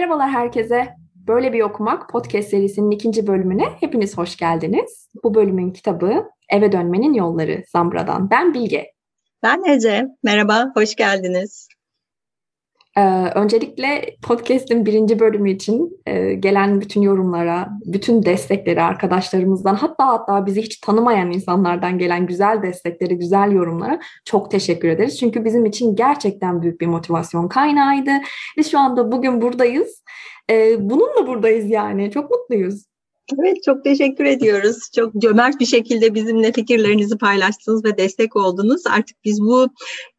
Merhabalar herkese. Böyle bir okumak podcast serisinin ikinci bölümüne hepiniz hoş geldiniz. Bu bölümün kitabı Eve Dönmenin Yolları Zambra'dan. Ben Bilge. Ben Ece. Merhaba, hoş geldiniz. Ee, öncelikle podcast'in birinci bölümü için e, gelen bütün yorumlara, bütün destekleri arkadaşlarımızdan hatta hatta bizi hiç tanımayan insanlardan gelen güzel destekleri, güzel yorumlara çok teşekkür ederiz. Çünkü bizim için gerçekten büyük bir motivasyon kaynağıydı. Ve şu anda bugün buradayız. Ee, bununla buradayız yani. Çok mutluyuz. Evet çok teşekkür ediyoruz. Çok cömert bir şekilde bizimle fikirlerinizi paylaştınız ve destek oldunuz. Artık biz bu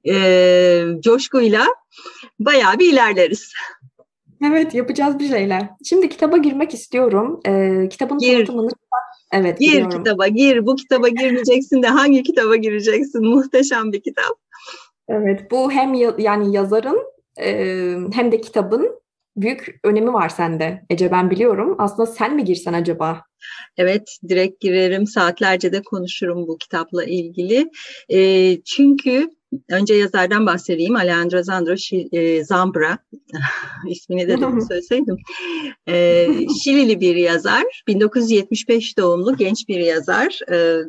e, coşkuyla bayağı bir ilerleriz. Evet yapacağız bir şeyler. Şimdi kitaba girmek istiyorum. Ee, kitabın gir. tanıtımını Evet, gir giriyorum. kitaba, gir. Bu kitaba girmeyeceksin de hangi kitaba gireceksin? Muhteşem bir kitap. Evet, bu hem ya, yani yazarın e, hem de kitabın büyük önemi var sende Ece ben biliyorum. Aslında sen mi girsen acaba? Evet direkt girerim saatlerce de konuşurum bu kitapla ilgili. E, çünkü önce yazardan bahsedeyim. Alejandro Zandro e, Zambra ismini de doğru söyleseydim. E, Şilili bir yazar. 1975 doğumlu genç bir yazar. E,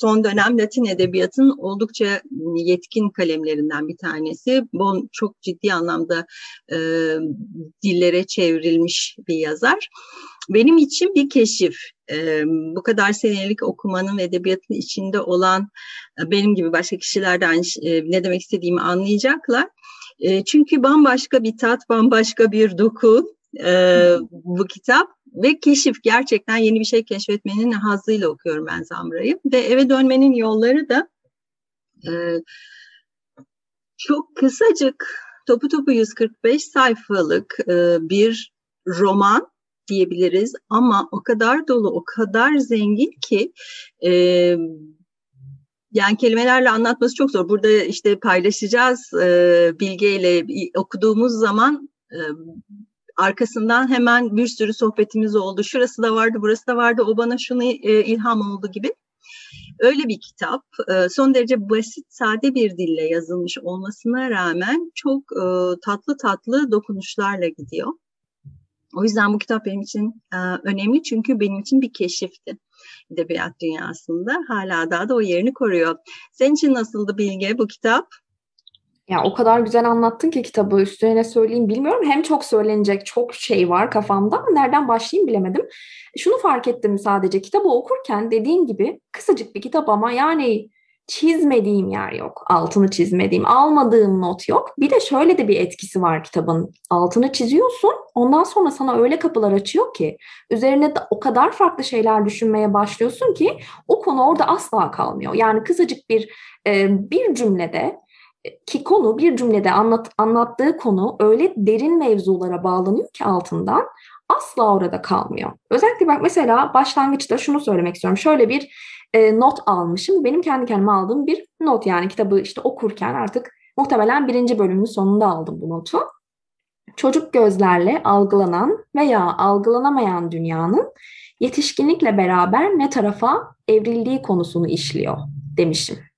son dönem Latin edebiyatın oldukça yetkin kalemlerinden bir tanesi. Bon çok ciddi anlamda e, dillere çevrilmiş bir yazar. Benim için bir keşif. E, bu kadar senelik okumanın ve edebiyatın içinde olan e, benim gibi başka kişilerden e, ne demek istediğimi anlayacaklar. E, çünkü bambaşka bir tat, bambaşka bir doku e, bu kitap ve keşif. Gerçekten yeni bir şey keşfetmenin hazzıyla okuyorum ben Zamra'yı ve eve dönmenin yolları da e, çok kısacık topu topu 145 sayfalık e, bir roman diyebiliriz. Ama o kadar dolu o kadar zengin ki e, yani kelimelerle anlatması çok zor. Burada işte paylaşacağız e, bilgeyle okuduğumuz zaman arkasından hemen bir sürü sohbetimiz oldu. Şurası da vardı, burası da vardı. O bana şunu e, ilham oldu gibi. Öyle bir kitap. E, son derece basit, sade bir dille yazılmış olmasına rağmen çok e, tatlı tatlı dokunuşlarla gidiyor. O yüzden bu kitap benim için e, önemli çünkü benim için bir keşifti edebiyat dünyasında. Hala daha da o yerini koruyor. Senin için nasıldı Bilge bu kitap? Ya o kadar güzel anlattın ki kitabı üstüne ne söyleyeyim bilmiyorum. Hem çok söylenecek çok şey var kafamda ama nereden başlayayım bilemedim. Şunu fark ettim sadece kitabı okurken dediğin gibi kısacık bir kitap ama yani çizmediğim yer yok. Altını çizmediğim, almadığım not yok. Bir de şöyle de bir etkisi var kitabın. Altını çiziyorsun. Ondan sonra sana öyle kapılar açıyor ki üzerine de o kadar farklı şeyler düşünmeye başlıyorsun ki o konu orada asla kalmıyor. Yani kısacık bir bir cümlede ki konu bir cümlede anlat, anlattığı konu öyle derin mevzulara bağlanıyor ki altından asla orada kalmıyor. Özellikle bak mesela başlangıçta şunu söylemek istiyorum. Şöyle bir e, not almışım. Benim kendi kendime aldığım bir not yani kitabı işte okurken artık muhtemelen birinci bölümün sonunda aldım bu notu. Çocuk gözlerle algılanan veya algılanamayan dünyanın yetişkinlikle beraber ne tarafa evrildiği konusunu işliyor demişim.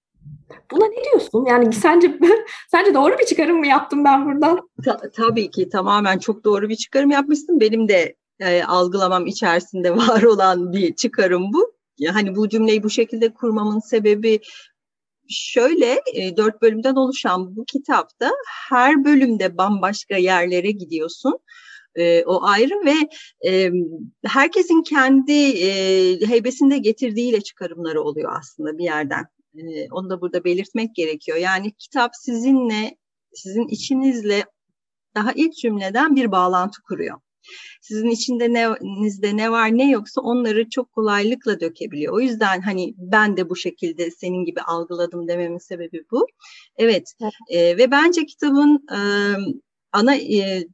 Buna ne diyorsun? Yani sence sence doğru bir çıkarım mı yaptım ben buradan? Ta- tabii ki tamamen çok doğru bir çıkarım yapmışsın. Benim de e, algılamam içerisinde var olan bir çıkarım bu. Hani bu cümleyi bu şekilde kurmamın sebebi şöyle e, dört bölümden oluşan bu kitapta her bölümde bambaşka yerlere gidiyorsun. E, o ayrı ve e, herkesin kendi e, heybesinde getirdiğiyle çıkarımları oluyor aslında bir yerden. E, onu da burada belirtmek gerekiyor. Yani kitap sizinle, sizin içinizle daha ilk cümleden bir bağlantı kuruyor. Sizin içinde ne, ne var ne yoksa onları çok kolaylıkla dökebiliyor. O yüzden hani ben de bu şekilde senin gibi algıladım dememin sebebi bu. Evet, evet. E, ve bence kitabın e, ana e,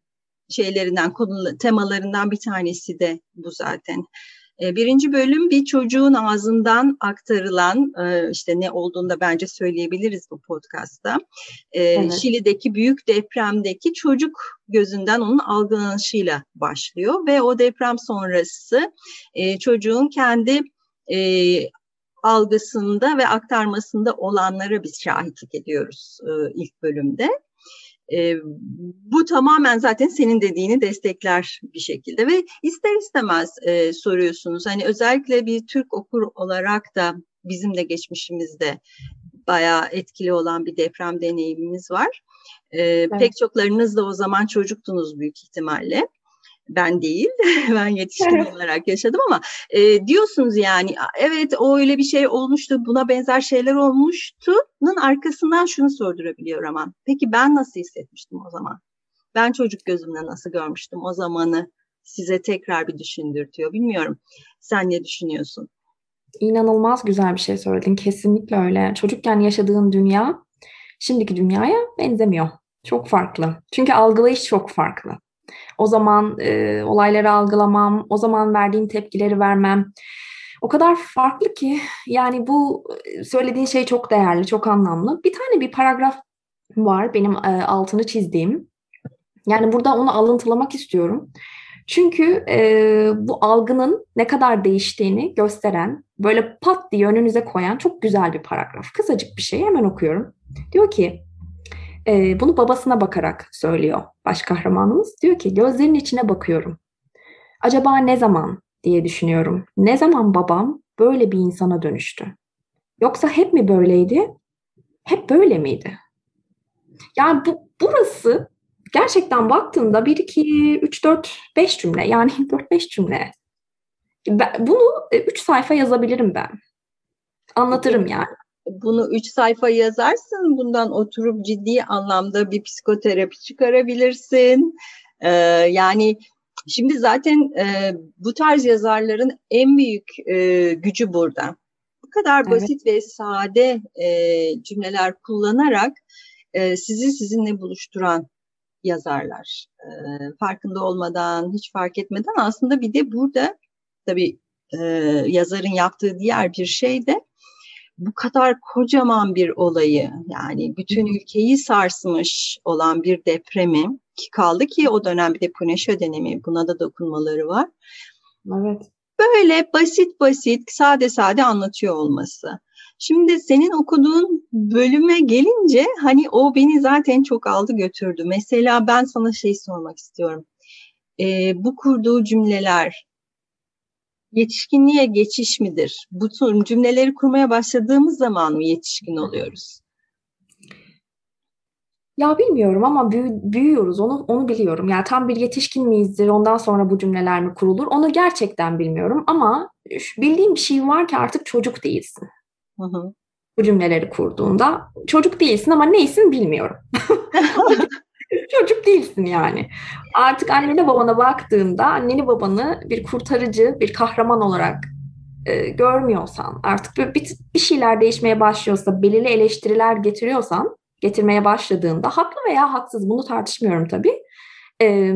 şeylerinden, konu temalarından bir tanesi de bu zaten. E, birinci bölüm bir çocuğun ağzından aktarılan e, işte ne olduğunu da bence söyleyebiliriz bu podcastta. E, evet. Şili'deki büyük depremdeki çocuk gözünden onun algılanışıyla başlıyor ve o deprem sonrası çocuğun kendi algısında ve aktarmasında olanlara biz şahitlik ediyoruz ilk bölümde. E, bu tamamen zaten senin dediğini destekler bir şekilde ve ister istemez e, soruyorsunuz. Hani özellikle bir Türk okur olarak da bizim de geçmişimizde bayağı etkili olan bir deprem deneyimimiz var. E, evet. Pek çoklarınız da o zaman çocuktunuz büyük ihtimalle ben değil, ben yetişkin olarak yaşadım ama e, diyorsunuz yani evet o öyle bir şey olmuştu, buna benzer şeyler olmuştu'nun arkasından şunu sordurabiliyor ama peki ben nasıl hissetmiştim o zaman? Ben çocuk gözümle nasıl görmüştüm o zamanı size tekrar bir düşündürtüyor. Bilmiyorum sen ne düşünüyorsun? İnanılmaz güzel bir şey söyledin. Kesinlikle öyle. Çocukken yaşadığın dünya şimdiki dünyaya benzemiyor. Çok farklı. Çünkü algılayış çok farklı. O zaman e, olayları algılamam, o zaman verdiğim tepkileri vermem. O kadar farklı ki yani bu e, söylediğin şey çok değerli, çok anlamlı. Bir tane bir paragraf var benim e, altını çizdiğim. Yani burada onu alıntılamak istiyorum. Çünkü e, bu algının ne kadar değiştiğini gösteren, böyle pat diye önünüze koyan çok güzel bir paragraf. Kısacık bir şey hemen okuyorum. Diyor ki, e, bunu babasına bakarak söylüyor baş kahramanımız. Diyor ki gözlerinin içine bakıyorum. Acaba ne zaman diye düşünüyorum. Ne zaman babam böyle bir insana dönüştü? Yoksa hep mi böyleydi? Hep böyle miydi? Yani bu, burası gerçekten baktığında 1, 2, 3, 4, 5 cümle yani 4-5 cümle. Ben, bunu 3 e, sayfa yazabilirim ben. Anlatırım yani bunu üç sayfa yazarsın. Bundan oturup ciddi anlamda bir psikoterapi çıkarabilirsin. Ee, yani şimdi zaten e, bu tarz yazarların en büyük e, gücü burada. Bu kadar evet. basit ve sade e, cümleler kullanarak e, sizi sizinle buluşturan yazarlar. E, farkında olmadan, hiç fark etmeden aslında bir de burada tabii e, yazarın yaptığı diğer bir şey de bu kadar kocaman bir olayı yani bütün ülkeyi sarsmış olan bir depremi ki kaldı ki o dönem bir de Puneşe dönemi buna da dokunmaları var. Evet. Böyle basit basit sade sade anlatıyor olması. Şimdi senin okuduğun bölüme gelince hani o beni zaten çok aldı götürdü. Mesela ben sana şey sormak istiyorum. Ee, bu kurduğu cümleler yetişkinliğe geçiş midir? Bu tür cümleleri kurmaya başladığımız zaman mı yetişkin oluyoruz? Ya bilmiyorum ama büyü, büyüyoruz onu onu biliyorum. Yani tam bir yetişkin miyizdir ondan sonra bu cümleler mi kurulur onu gerçekten bilmiyorum ama bildiğim bir şey var ki artık çocuk değilsin. Hı hı. Bu cümleleri kurduğunda çocuk değilsin ama neysin bilmiyorum. Çocuk değilsin yani. Artık annene babana baktığında anneni babanı bir kurtarıcı, bir kahraman olarak e, görmüyorsan, artık bir, bir şeyler değişmeye başlıyorsa, belirli eleştiriler getiriyorsan, getirmeye başladığında, haklı veya haksız bunu tartışmıyorum tabii. E,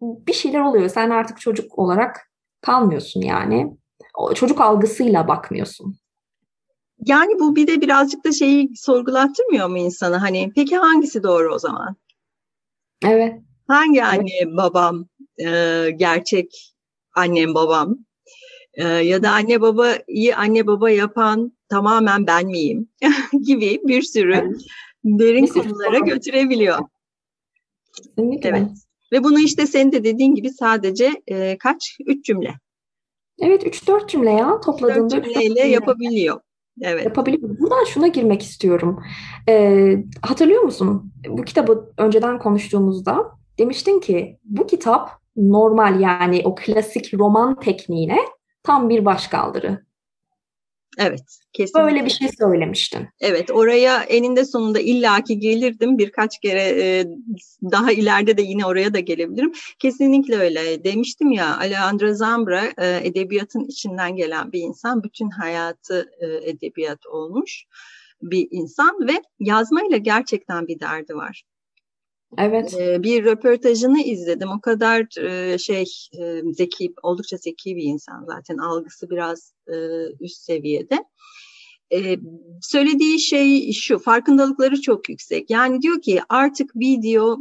bir şeyler oluyor. Sen artık çocuk olarak kalmıyorsun yani. O, çocuk algısıyla bakmıyorsun. Yani bu bir de birazcık da şeyi sorgulattırmıyor mu insana? Hani peki hangisi doğru o zaman? Evet. Hangi anne babam e, gerçek annem babam e, ya da anne babayı anne baba yapan tamamen ben miyim gibi bir sürü evet. derin bir konulara sürü. götürebiliyor. Kesinlikle. Evet. Ve bunu işte senin de dediğin gibi sadece e, kaç? Üç cümle. Evet, üç dört cümle ya topladığında. Dört cümleyle cümle. yapabiliyor. Evet. Yapabilirim. Buradan şuna girmek istiyorum. Ee, hatırlıyor musun? Bu kitabı önceden konuştuğumuzda demiştin ki bu kitap normal yani o klasik roman tekniğine tam bir başkaldırı. Evet, kesinlikle. Böyle bir şey söylemiştin. Evet, oraya eninde sonunda illaki gelirdim. Birkaç kere e, daha ileride de yine oraya da gelebilirim. Kesinlikle öyle. Demiştim ya, Alejandro Zambra e, edebiyatın içinden gelen bir insan. Bütün hayatı e, edebiyat olmuş bir insan ve yazmayla gerçekten bir derdi var. Evet. bir röportajını izledim. O kadar şey zeki, oldukça zeki bir insan zaten. Algısı biraz üst seviyede. E, söylediği şey şu, farkındalıkları çok yüksek. Yani diyor ki artık video,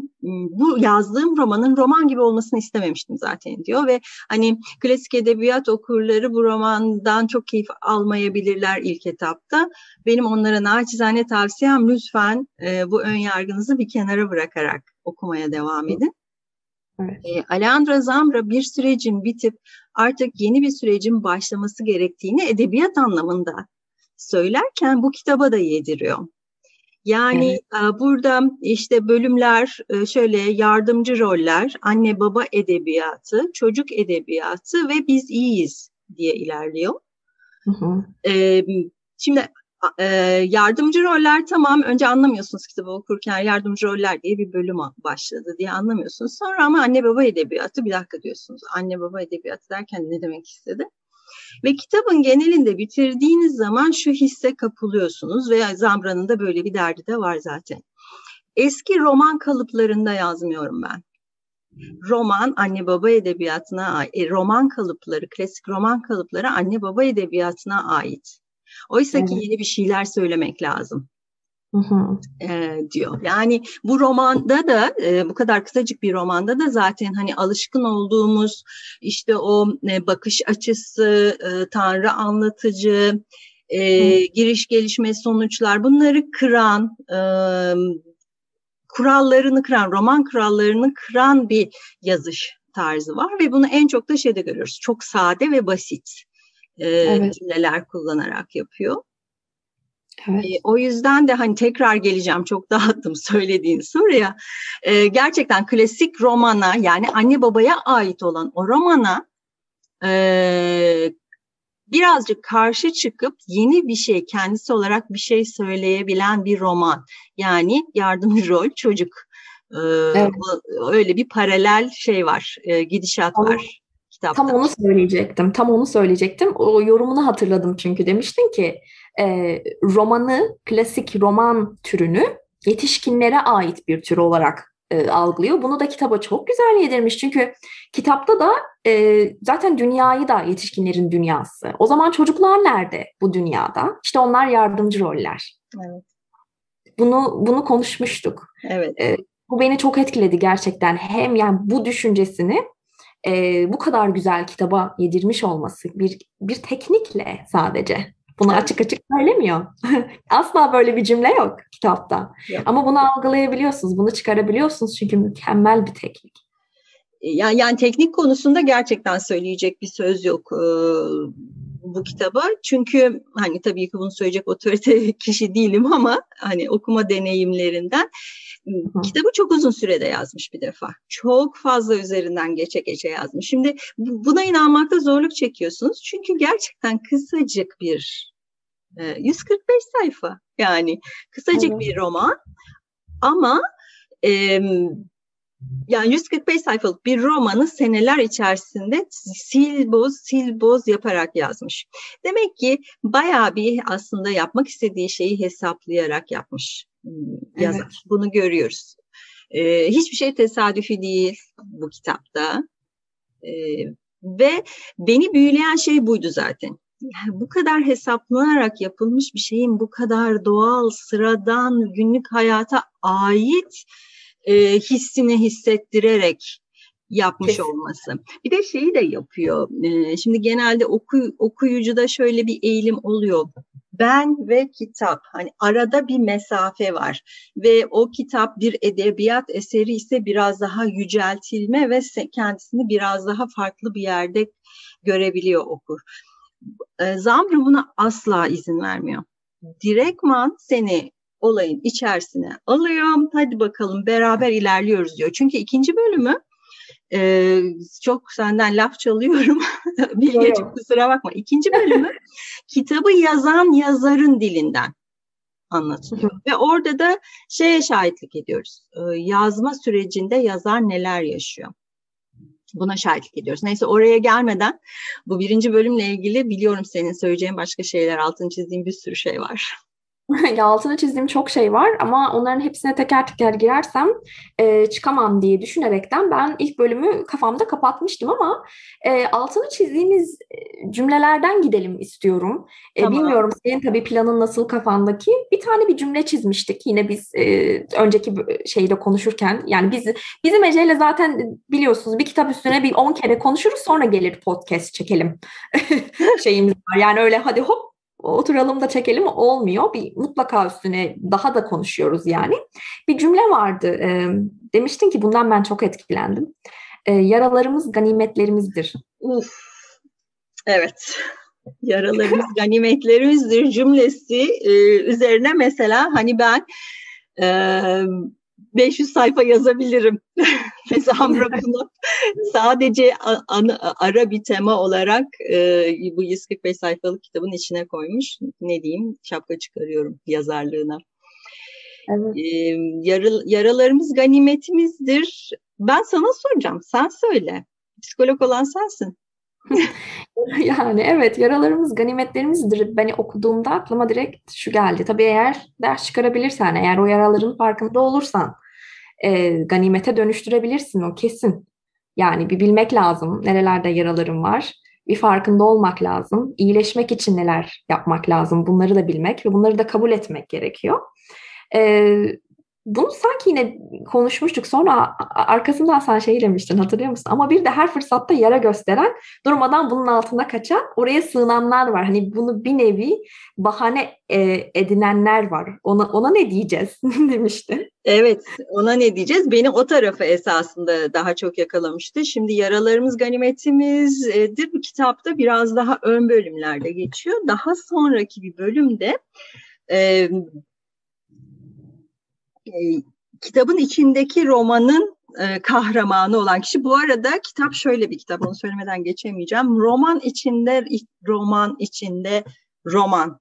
bu yazdığım romanın roman gibi olmasını istememiştim zaten diyor ve hani klasik edebiyat okurları bu romandan çok keyif almayabilirler ilk etapta. Benim onlara naçizane tavsiyem lütfen e, bu ön yargınızı bir kenara bırakarak okumaya devam edin. Evet. E, Alejandra Zambra bir sürecin bitip artık yeni bir sürecin başlaması gerektiğini edebiyat anlamında söylerken bu kitaba da yediriyor. Yani evet. burada işte bölümler şöyle yardımcı roller, anne baba edebiyatı, çocuk edebiyatı ve biz iyiyiz diye ilerliyor. Hı hı. Şimdi yardımcı roller tamam önce anlamıyorsunuz kitabı okurken yardımcı roller diye bir bölüm başladı diye anlamıyorsunuz. Sonra ama anne baba edebiyatı bir dakika diyorsunuz. Anne baba edebiyatı derken ne demek istedi? Ve kitabın genelinde bitirdiğiniz zaman şu hisse kapılıyorsunuz ve Zambra'nın da böyle bir derdi de var zaten. Eski roman kalıplarında yazmıyorum ben. Roman anne baba edebiyatına e, roman kalıpları, klasik roman kalıpları anne baba edebiyatına ait. Oysa ki yeni bir şeyler söylemek lazım. E, diyor. Yani bu romanda da e, bu kadar kısacık bir romanda da zaten hani alışkın olduğumuz işte o e, bakış açısı, e, tanrı anlatıcı, e, giriş gelişme sonuçlar bunları kıran, e, kurallarını kıran, roman kurallarını kıran bir yazış tarzı var ve bunu en çok da şeyde görüyoruz. Çok sade ve basit e, evet. cümleler kullanarak yapıyor. Evet. E, o yüzden de hani tekrar geleceğim çok dağıttım söylediğin soruya. E, gerçekten klasik romana yani anne babaya ait olan o romana e, birazcık karşı çıkıp yeni bir şey kendisi olarak bir şey söyleyebilen bir roman. Yani yardımcı rol çocuk. E, evet. Öyle bir paralel şey var, e, gidişat var. Kitapta. Tam onu söyleyecektim. Tam onu söyleyecektim. O yorumunu hatırladım çünkü demiştin ki e, romanı, klasik roman türünü yetişkinlere ait bir tür olarak e, algılıyor. Bunu da kitaba çok güzel yedirmiş. Çünkü kitapta da e, zaten dünyayı da yetişkinlerin dünyası. O zaman çocuklar nerede bu dünyada? İşte onlar yardımcı roller. Evet. Bunu bunu konuşmuştuk. Evet. E, bu beni çok etkiledi gerçekten. Hem yani bu düşüncesini e, bu kadar güzel kitaba yedirmiş olması bir bir teknikle sadece. Bunu evet. açık açık söylemiyor. Asla böyle bir cümle yok kitapta. Yok. Ama bunu algılayabiliyorsunuz, bunu çıkarabiliyorsunuz çünkü mükemmel bir teknik. Yani, yani teknik konusunda gerçekten söyleyecek bir söz yok e, bu kitaba. Çünkü hani tabii ki bunu söyleyecek otorite kişi değilim ama hani okuma deneyimlerinden Hı. Kitabı çok uzun sürede yazmış bir defa. Çok fazla üzerinden geçe geçe yazmış. Şimdi buna inanmakta zorluk çekiyorsunuz. Çünkü gerçekten kısacık bir 145 e, sayfa yani kısacık evet. bir roman ama e, yani 145 sayfalık bir romanı seneler içerisinde sil boz sil boz yaparak yazmış. Demek ki bayağı bir aslında yapmak istediği şeyi hesaplayarak yapmış yazar. Evet. Bunu görüyoruz. Ee, hiçbir şey tesadüfi değil bu kitapta. Ee, ve beni büyüleyen şey buydu zaten. Yani bu kadar hesaplanarak yapılmış bir şeyin bu kadar doğal, sıradan, günlük hayata ait e, hissini hissettirerek yapmış Kesin. olması. Bir de şeyi de yapıyor. E, şimdi genelde oku, okuyucuda şöyle bir eğilim oluyor ben ve kitap hani arada bir mesafe var ve o kitap bir edebiyat eseri ise biraz daha yüceltilme ve kendisini biraz daha farklı bir yerde görebiliyor okur. Ee, Zambrı buna asla izin vermiyor. Direktman seni olayın içerisine alıyor. Hadi bakalım beraber ilerliyoruz diyor. Çünkü ikinci bölümü ee, çok senden laf çalıyorum. Bilge kusura bakma. İkinci bölümü kitabı yazan yazarın dilinden anlatılıyor. Ve orada da şeye şahitlik ediyoruz. Ee, yazma sürecinde yazar neler yaşıyor. Buna şahitlik ediyoruz. Neyse oraya gelmeden bu birinci bölümle ilgili biliyorum senin söyleyeceğin başka şeyler, altını çizdiğim bir sürü şey var. ya altını çizdiğim çok şey var ama onların hepsine teker teker girersem e, çıkamam diye düşünerekten ben ilk bölümü kafamda kapatmıştım ama e, altını çizdiğimiz cümlelerden gidelim istiyorum. E, tamam. Bilmiyorum senin tabii planın nasıl kafandaki. Bir tane bir cümle çizmiştik yine biz e, önceki şeyde konuşurken. Yani biz bizim Ece'yle zaten biliyorsunuz bir kitap üstüne bir 10 kere konuşuruz sonra gelir podcast çekelim şeyimiz var. Yani öyle hadi hop oturalım da çekelim olmuyor. Bir mutlaka üstüne daha da konuşuyoruz yani. Bir cümle vardı. E, demiştin ki bundan ben çok etkilendim. E, yaralarımız ganimetlerimizdir. Uf. Evet. Yaralarımız ganimetlerimizdir cümlesi e, üzerine mesela hani ben e, 500 sayfa yazabilirim. Mesela bırakılıp sadece ana, ara bir tema olarak e, bu 145 sayfalık kitabın içine koymuş. Ne diyeyim şapka çıkarıyorum yazarlığına. Evet. E, yara, yaralarımız ganimetimizdir. Ben sana soracağım sen söyle. Psikolog olan sensin. yani evet yaralarımız ganimetlerimizdir. Beni okuduğumda aklıma direkt şu geldi. Tabii eğer ders çıkarabilirsen, eğer o yaraların farkında olursan e, ganimete dönüştürebilirsin o kesin. Yani bir bilmek lazım nerelerde yaralarım var. Bir farkında olmak lazım. İyileşmek için neler yapmak lazım. Bunları da bilmek ve bunları da kabul etmek gerekiyor. Ee, bunu sanki yine konuşmuştuk. Sonra arkasından sen şey demiştin hatırlıyor musun? Ama bir de her fırsatta yara gösteren, durmadan bunun altına kaçan, oraya sığınanlar var. Hani bunu bir nevi bahane e, edinenler var. Ona ona ne diyeceğiz demiştin. Evet, ona ne diyeceğiz? Beni o tarafı esasında daha çok yakalamıştı. Şimdi yaralarımız ganimetimizdir. Bu kitapta biraz daha ön bölümlerde geçiyor. Daha sonraki bir bölümde e, e, kitabın içindeki romanın e, kahramanı olan kişi. Bu arada kitap şöyle bir kitap, onu söylemeden geçemeyeceğim. Roman içinde, roman içinde roman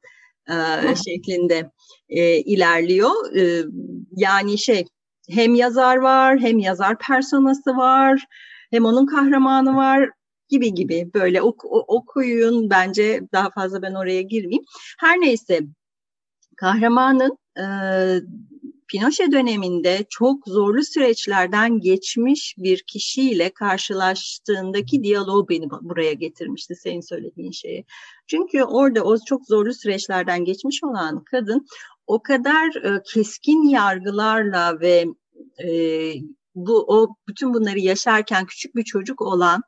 e, şeklinde e, ilerliyor. E, yani şey, hem yazar var, hem yazar personası var, hem onun kahramanı var gibi gibi böyle ok, okuyun bence daha fazla ben oraya girmeyeyim. Her neyse kahramanın e, Pinochet döneminde çok zorlu süreçlerden geçmiş bir kişiyle karşılaştığındaki diyaloğu beni buraya getirmişti senin söylediğin şeyi. Çünkü orada o çok zorlu süreçlerden geçmiş olan kadın o kadar e, keskin yargılarla ve e, bu o bütün bunları yaşarken küçük bir çocuk olan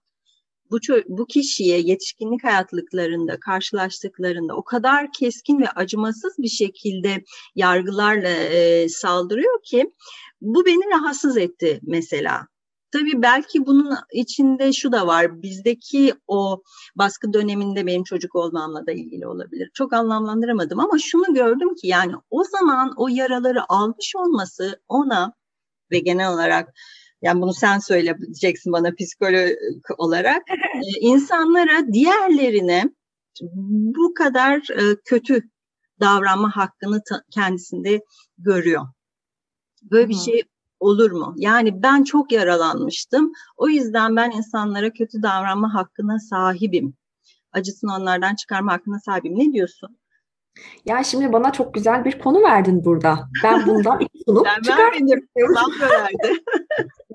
bu, bu kişiye yetişkinlik hayatlıklarında karşılaştıklarında o kadar keskin ve acımasız bir şekilde yargılarla e, saldırıyor ki bu beni rahatsız etti mesela. Tabii belki bunun içinde şu da var. Bizdeki o baskı döneminde benim çocuk olmamla da ilgili olabilir. Çok anlamlandıramadım ama şunu gördüm ki yani o zaman o yaraları almış olması ona ve genel olarak yani bunu sen söyleyeceksin bana psikolog olarak. ee, insanlara diğerlerine bu kadar e, kötü davranma hakkını kendisinde görüyor. Böyle bir şey olur mu? Yani ben çok yaralanmıştım. O yüzden ben insanlara kötü davranma hakkına sahibim. Acısını onlardan çıkarma hakkına sahibim. Ne diyorsun? Ya şimdi bana çok güzel bir konu verdin burada. Ben bundan iki sunum ben çıkartırım. verdi.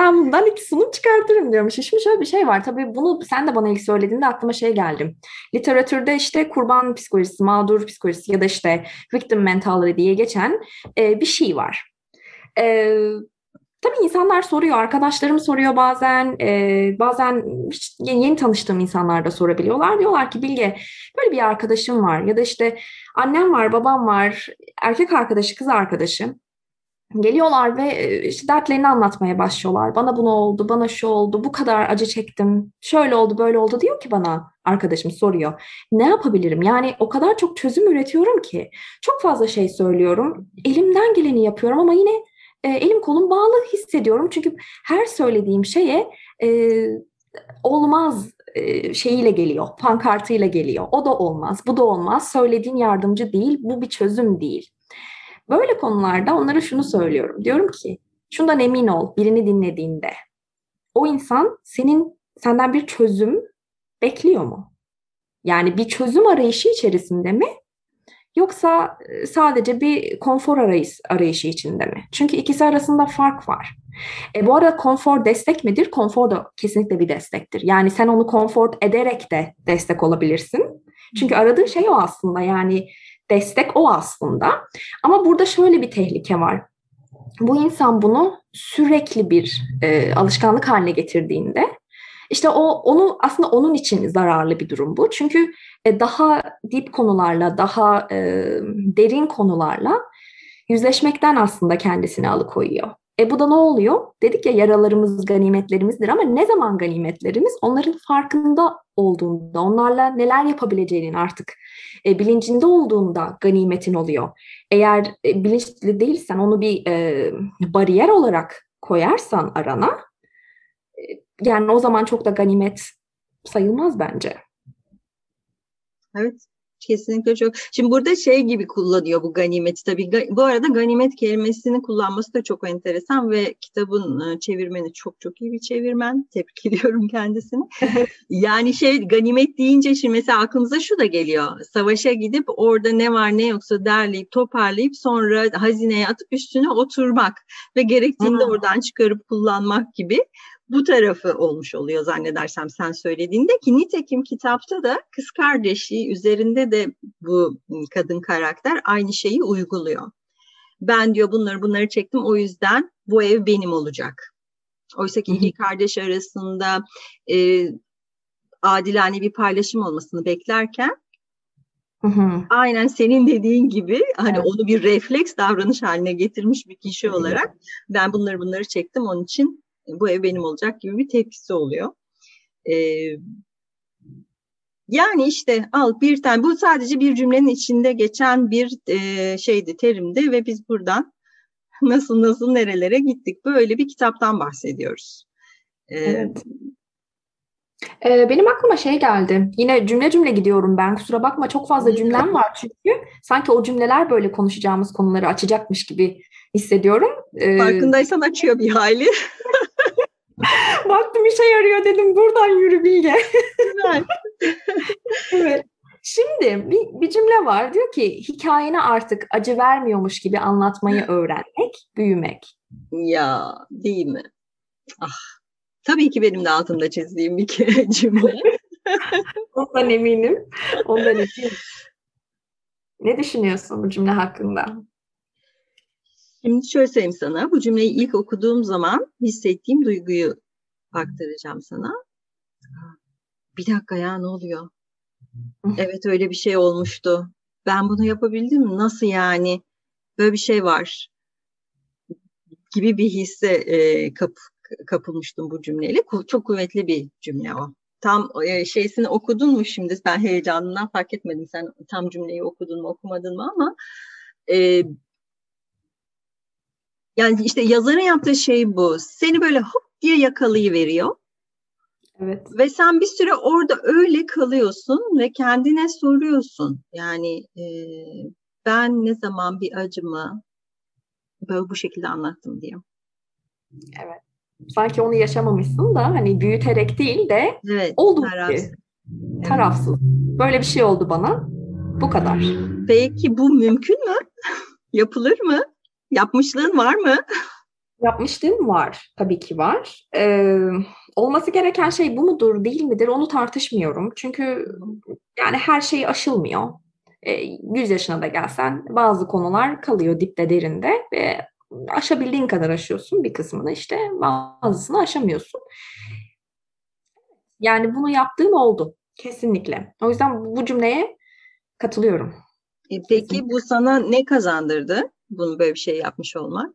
Ben bundan iki sunum çıkartırım diyorum. Şimdi şöyle bir şey var. Tabii bunu sen de bana ilk söylediğinde aklıma şey geldi. Literatürde işte kurban psikolojisi, mağdur psikolojisi ya da işte victim mentality diye geçen e, bir şey var. E, Tabii insanlar soruyor, arkadaşlarım soruyor bazen, e, bazen yeni, yeni tanıştığım insanlar da sorabiliyorlar. Diyorlar ki Bilge böyle bir arkadaşım var ya da işte annem var, babam var, erkek arkadaşı, kız arkadaşı. Geliyorlar ve işte dertlerini anlatmaya başlıyorlar. Bana bunu oldu, bana şu oldu, bu kadar acı çektim, şöyle oldu, böyle oldu diyor ki bana arkadaşım soruyor. Ne yapabilirim? Yani o kadar çok çözüm üretiyorum ki. Çok fazla şey söylüyorum. Elimden geleni yapıyorum ama yine e, elim kolum bağlı hissediyorum. Çünkü her söylediğim şeye e, olmaz e, şeyiyle geliyor, pankartıyla geliyor. O da olmaz, bu da olmaz. Söylediğin yardımcı değil, bu bir çözüm değil. Böyle konularda onlara şunu söylüyorum. Diyorum ki şundan emin ol birini dinlediğinde. O insan senin senden bir çözüm bekliyor mu? Yani bir çözüm arayışı içerisinde mi? Yoksa e, sadece bir konfor arayış, arayışı içinde mi? Çünkü ikisi arasında fark var. E, bu arada konfor destek midir? Konfor da kesinlikle bir destektir. Yani sen onu konfor ederek de destek olabilirsin. Çünkü aradığın şey o aslında. Yani destek o aslında. Ama burada şöyle bir tehlike var. Bu insan bunu sürekli bir e, alışkanlık haline getirdiğinde işte o onu aslında onun için zararlı bir durum bu. Çünkü e, daha dip konularla, daha e, derin konularla yüzleşmekten aslında kendisini alıkoyuyor. E bu da ne oluyor? Dedik ya yaralarımız ganimetlerimizdir ama ne zaman ganimetlerimiz? Onların farkında olduğunda, onlarla neler yapabileceğinin artık e, bilincinde olduğunda ganimetin oluyor. Eğer e, bilinçli değilsen onu bir e, bariyer olarak koyarsan arana, e, yani o zaman çok da ganimet sayılmaz bence. Evet. Kesinlikle çok. Şimdi burada şey gibi kullanıyor bu ganimeti tabii. Bu arada ganimet kelimesini kullanması da çok enteresan ve kitabın e, çevirmeni çok çok iyi bir çevirmen. Tebrik ediyorum kendisini. yani şey ganimet deyince şimdi mesela aklımıza şu da geliyor. Savaşa gidip orada ne var ne yoksa derleyip toparlayıp sonra hazineye atıp üstüne oturmak ve gerektiğinde oradan çıkarıp kullanmak gibi bu tarafı olmuş oluyor zannedersem sen söylediğinde ki nitekim kitapta da kız kardeşi üzerinde de bu kadın karakter aynı şeyi uyguluyor. Ben diyor bunları bunları çektim o yüzden bu ev benim olacak. Oysa ki iki kardeş arasında e, adilane bir paylaşım olmasını beklerken Hı hı. Aynen senin dediğin gibi hani evet. onu bir refleks davranış haline getirmiş bir kişi olarak ben bunları bunları çektim onun için bu ev benim olacak gibi bir tepkisi oluyor. E, yani işte al bir tane bu sadece bir cümlenin içinde geçen bir e, şeydi terimdi ve biz buradan nasıl nasıl nerelere gittik böyle bir kitaptan bahsediyoruz. Ee, evet. Ee, benim aklıma şey geldi. Yine cümle cümle gidiyorum ben. Kusura bakma çok fazla cümlem var çünkü. Sanki o cümleler böyle konuşacağımız konuları açacakmış gibi hissediyorum. Ee, Farkındaysan açıyor bir hali. Baktım işe yarıyor dedim buradan yürü Bilge. evet. Şimdi bir, bir cümle var diyor ki hikayene artık acı vermiyormuş gibi anlatmayı öğrenmek, büyümek. Ya değil mi? Ah, tabii ki benim de altında çizdiğim bir cümle. Ondan eminim. Ondan eminim. Ne düşünüyorsun bu cümle hakkında? Şimdi şöyle söyleyeyim sana. Bu cümleyi ilk okuduğum zaman hissettiğim duyguyu aktaracağım sana. Bir dakika ya ne oluyor? Evet öyle bir şey olmuştu. Ben bunu yapabildim mi? Nasıl yani? Böyle bir şey var. Gibi bir hisse e, kap, kapılmıştım bu cümleyle. Çok kuvvetli bir cümle o. Tam e, şeysini okudun mu şimdi? Ben heyecanından fark etmedim. Sen tam cümleyi okudun mu okumadın mı ama e, yani işte yazarın yaptığı şey bu. Seni böyle hop diye yakalayıveriyor. Evet. Ve sen bir süre orada öyle kalıyorsun ve kendine soruyorsun. Yani e, ben ne zaman bir acımı böyle bu şekilde anlattım diye. Evet. Sanki onu yaşamamışsın da hani büyüterek değil de evet, oldu tarafsız. Gibi. Tarafsız. Böyle bir şey oldu bana. Bu kadar. Peki bu mümkün mü? Yapılır mı? Yapmışlığın var mı? Yapmışlığım var. Tabii ki var. Ee, olması gereken şey bu mudur, değil midir onu tartışmıyorum. Çünkü yani her şey aşılmıyor. Ee, 100 yaşına da gelsen bazı konular kalıyor dipte derinde ve aşabildiğin kadar aşıyorsun bir kısmını işte bazısını aşamıyorsun. Yani bunu yaptığım oldu kesinlikle. O yüzden bu cümleye katılıyorum. E peki kesinlikle. bu sana ne kazandırdı? Bunu böyle bir şey yapmış olmak?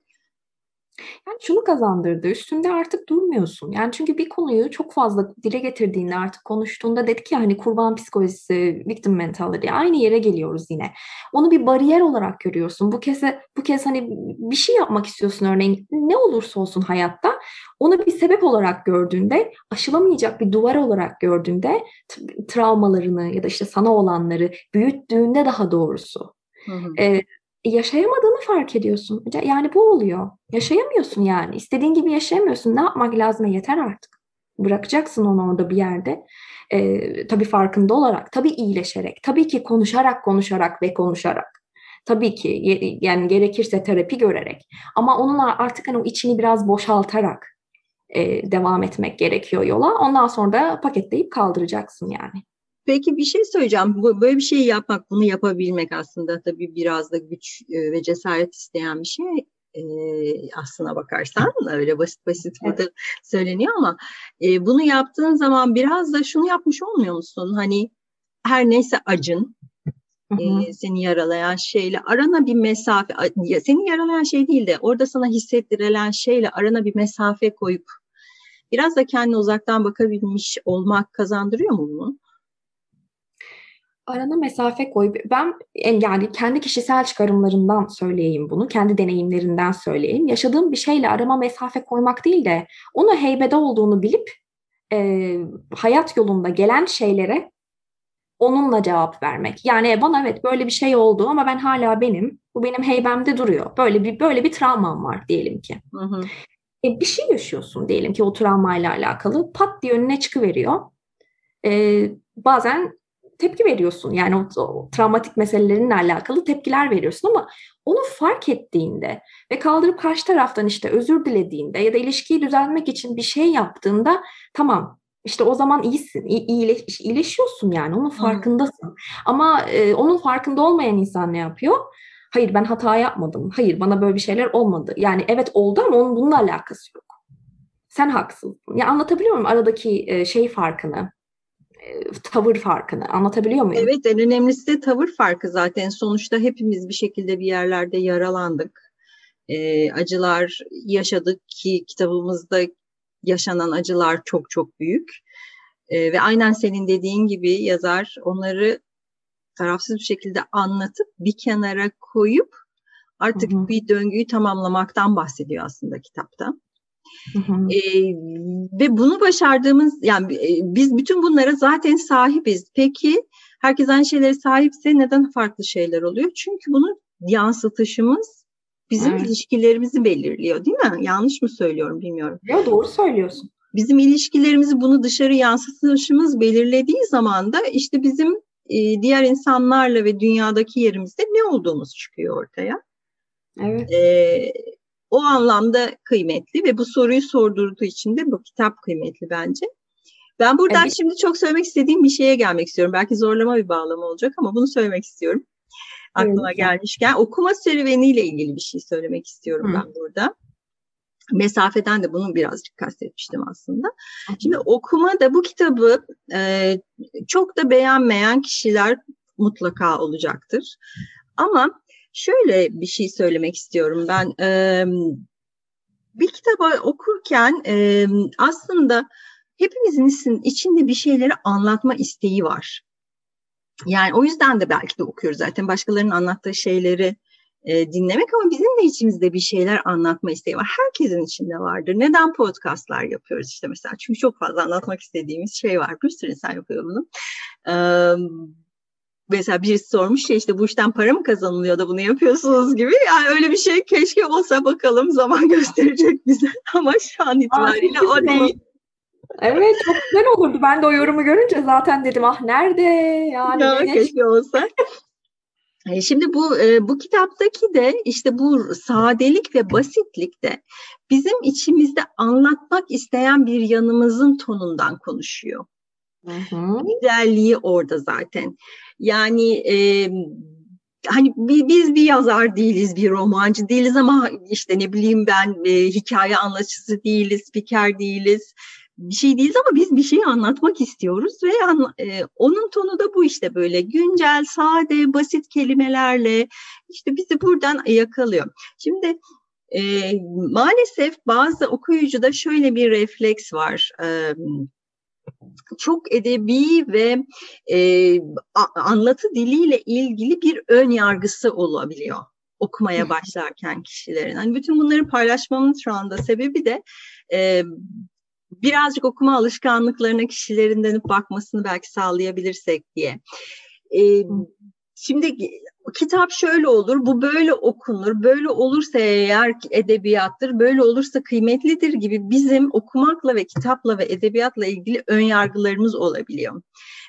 Yani şunu kazandırdı. Üstünde artık durmuyorsun. Yani çünkü bir konuyu çok fazla dile getirdiğinde artık konuştuğunda dedik ya hani kurban psikolojisi, victim mentality aynı yere geliyoruz yine. Onu bir bariyer olarak görüyorsun. Bu kez bu kez hani bir şey yapmak istiyorsun örneğin ne olursa olsun hayatta onu bir sebep olarak gördüğünde, aşılamayacak bir duvar olarak gördüğünde travmalarını ya da işte sana olanları büyüttüğünde daha doğrusu. Hı hı. E, yaşayamadığını fark ediyorsun. Yani bu oluyor. Yaşayamıyorsun yani. İstediğin gibi yaşayamıyorsun. Ne yapmak lazım? Yeter artık. Bırakacaksın onu orada bir yerde. E, tabii farkında olarak, tabii iyileşerek, tabii ki konuşarak konuşarak ve konuşarak. Tabii ki yani gerekirse terapi görerek ama onun artık hani o içini biraz boşaltarak e, devam etmek gerekiyor yola. Ondan sonra da paketleyip kaldıracaksın yani. Peki bir şey söyleyeceğim. Böyle bir şeyi yapmak, bunu yapabilmek aslında tabii biraz da güç e, ve cesaret isteyen bir şey. E, aslına bakarsan öyle basit basit burada söyleniyor ama e, bunu yaptığın zaman biraz da şunu yapmış olmuyor musun? Hani her neyse acın, e, seni yaralayan şeyle arana bir mesafe, seni yaralayan şey değil de orada sana hissettirilen şeyle arana bir mesafe koyup biraz da kendine uzaktan bakabilmiş olmak kazandırıyor mu bunu? Arana mesafe koy. Ben yani kendi kişisel çıkarımlarından söyleyeyim bunu. Kendi deneyimlerinden söyleyeyim. Yaşadığım bir şeyle arama mesafe koymak değil de onu heybede olduğunu bilip e, hayat yolunda gelen şeylere onunla cevap vermek. Yani bana evet böyle bir şey oldu ama ben hala benim. Bu benim heybemde duruyor. Böyle bir böyle bir travmam var diyelim ki. Hı hı. E, bir şey yaşıyorsun diyelim ki o travmayla alakalı. Pat diye önüne çıkıveriyor. E, bazen tepki veriyorsun. Yani o, o travmatik meselelerinle alakalı tepkiler veriyorsun ama onu fark ettiğinde ve kaldırıp karşı taraftan işte özür dilediğinde ya da ilişkiyi düzeltmek için bir şey yaptığında tamam işte o zaman iyisin, iyileş, iyileşiyorsun yani onun farkındasın. Hmm. Ama e, onun farkında olmayan insan ne yapıyor? Hayır ben hata yapmadım. Hayır bana böyle bir şeyler olmadı. Yani evet oldu ama onun bununla alakası yok. Sen haksızsın. Ya anlatabiliyor muyum aradaki e, şey farkını? E, tavır farkını anlatabiliyor muyum? Evet en önemlisi de tavır farkı zaten. Sonuçta hepimiz bir şekilde bir yerlerde yaralandık. E, acılar yaşadık ki kitabımızda yaşanan acılar çok çok büyük. E, ve aynen senin dediğin gibi yazar onları tarafsız bir şekilde anlatıp bir kenara koyup artık hı hı. bir döngüyü tamamlamaktan bahsediyor aslında kitapta. Hı hı. E, ve bunu başardığımız yani e, biz bütün bunlara zaten sahibiz. Peki herkes aynı şeylere sahipse neden farklı şeyler oluyor? Çünkü bunu yansıtışımız bizim evet. ilişkilerimizi belirliyor değil mi? Yanlış mı söylüyorum bilmiyorum. Ya doğru söylüyorsun. Bizim ilişkilerimizi bunu dışarı yansıtışımız belirlediği zaman da işte bizim e, diğer insanlarla ve dünyadaki yerimizde ne olduğumuz çıkıyor ortaya. Evet. E, o anlamda kıymetli ve bu soruyu sordurduğu için de bu kitap kıymetli bence. Ben buradan evet. şimdi çok söylemek istediğim bir şeye gelmek istiyorum. Belki zorlama bir bağlama olacak ama bunu söylemek istiyorum. Aklıma evet. gelmişken okuma serüveniyle ilgili bir şey söylemek istiyorum Hı. ben burada. Mesafeden de bunu birazcık kastetmiştim aslında. Şimdi okuma da bu kitabı e, çok da beğenmeyen kişiler mutlaka olacaktır. Ama şöyle bir şey söylemek istiyorum ben. E, bir kitabı okurken e, aslında hepimizin içinde bir şeyleri anlatma isteği var. Yani o yüzden de belki de okuyoruz zaten başkalarının anlattığı şeyleri e, dinlemek ama bizim de içimizde bir şeyler anlatma isteği var. Herkesin içinde vardır. Neden podcastlar yapıyoruz işte mesela? Çünkü çok fazla anlatmak istediğimiz şey var. Bir sürü insan yapıyor bunu. Ee, mesela birisi sormuş ya işte bu işten para mı kazanılıyor da bunu yapıyorsunuz gibi. Yani öyle bir şey keşke olsa bakalım zaman gösterecek bize. Ama şu an itibariyle Aa, o değil. Evet çok güzel olurdu. Ben de o yorumu görünce zaten dedim ah nerede yani. Ya, keşke olsa. E, şimdi bu e, bu kitaptaki de işte bu sadelik ve basitlik de bizim içimizde anlatmak isteyen bir yanımızın tonundan konuşuyor. Hı hı. Güzelliği orada zaten. Yani e, hani biz bir yazar değiliz, bir romancı değiliz ama işte ne bileyim ben e, hikaye anlatıcısı değiliz, spiker değiliz bir şey değiliz ama biz bir şey anlatmak istiyoruz ve an, e, onun tonu da bu işte böyle güncel, sade, basit kelimelerle işte bizi buradan yakalıyor. Şimdi e, maalesef bazı okuyucuda şöyle bir refleks var. E, çok edebi ve e, anlatı diliyle ilgili bir ön yargısı olabiliyor okumaya başlarken kişilerin. Hani bütün bunları paylaşmamın şu anda sebebi de e, birazcık okuma alışkanlıklarına kişilerin dönüp bakmasını belki sağlayabilirsek diye. E, Şimdi kitap şöyle olur, bu böyle okunur, böyle olursa eğer edebiyattır, böyle olursa kıymetlidir gibi bizim okumakla ve kitapla ve edebiyatla ilgili ön yargılarımız olabiliyor.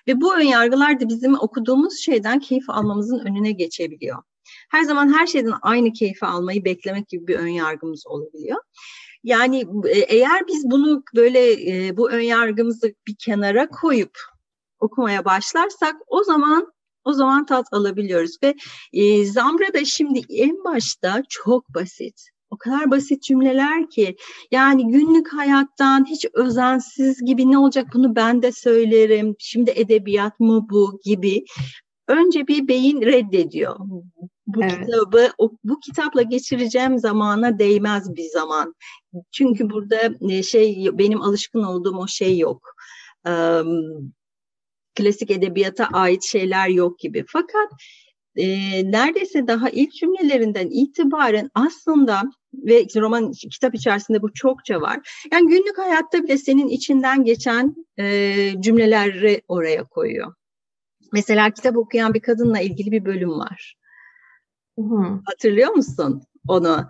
Ve bu ön yargılar da bizim okuduğumuz şeyden keyif almamızın önüne geçebiliyor. Her zaman her şeyden aynı keyfi almayı beklemek gibi bir ön yargımız olabiliyor. Yani e, eğer biz bunu böyle e, bu ön yargımızı bir kenara koyup okumaya başlarsak o zaman o zaman tat alabiliyoruz ve e, Zamra da şimdi en başta çok basit. O kadar basit cümleler ki yani günlük hayattan hiç özensiz gibi ne olacak bunu ben de söylerim. Şimdi edebiyat mı bu gibi. Önce bir beyin reddediyor. Bu evet. kitabı bu kitapla geçireceğim zamana değmez bir zaman. Çünkü burada e, şey benim alışkın olduğum o şey yok. Klasik edebiyata ait şeyler yok gibi. Fakat e, neredeyse daha ilk cümlelerinden itibaren aslında ve roman kitap içerisinde bu çokça var. Yani günlük hayatta bile senin içinden geçen e, cümleleri oraya koyuyor. Mesela kitap okuyan bir kadınla ilgili bir bölüm var. Hı. Hatırlıyor musun onu?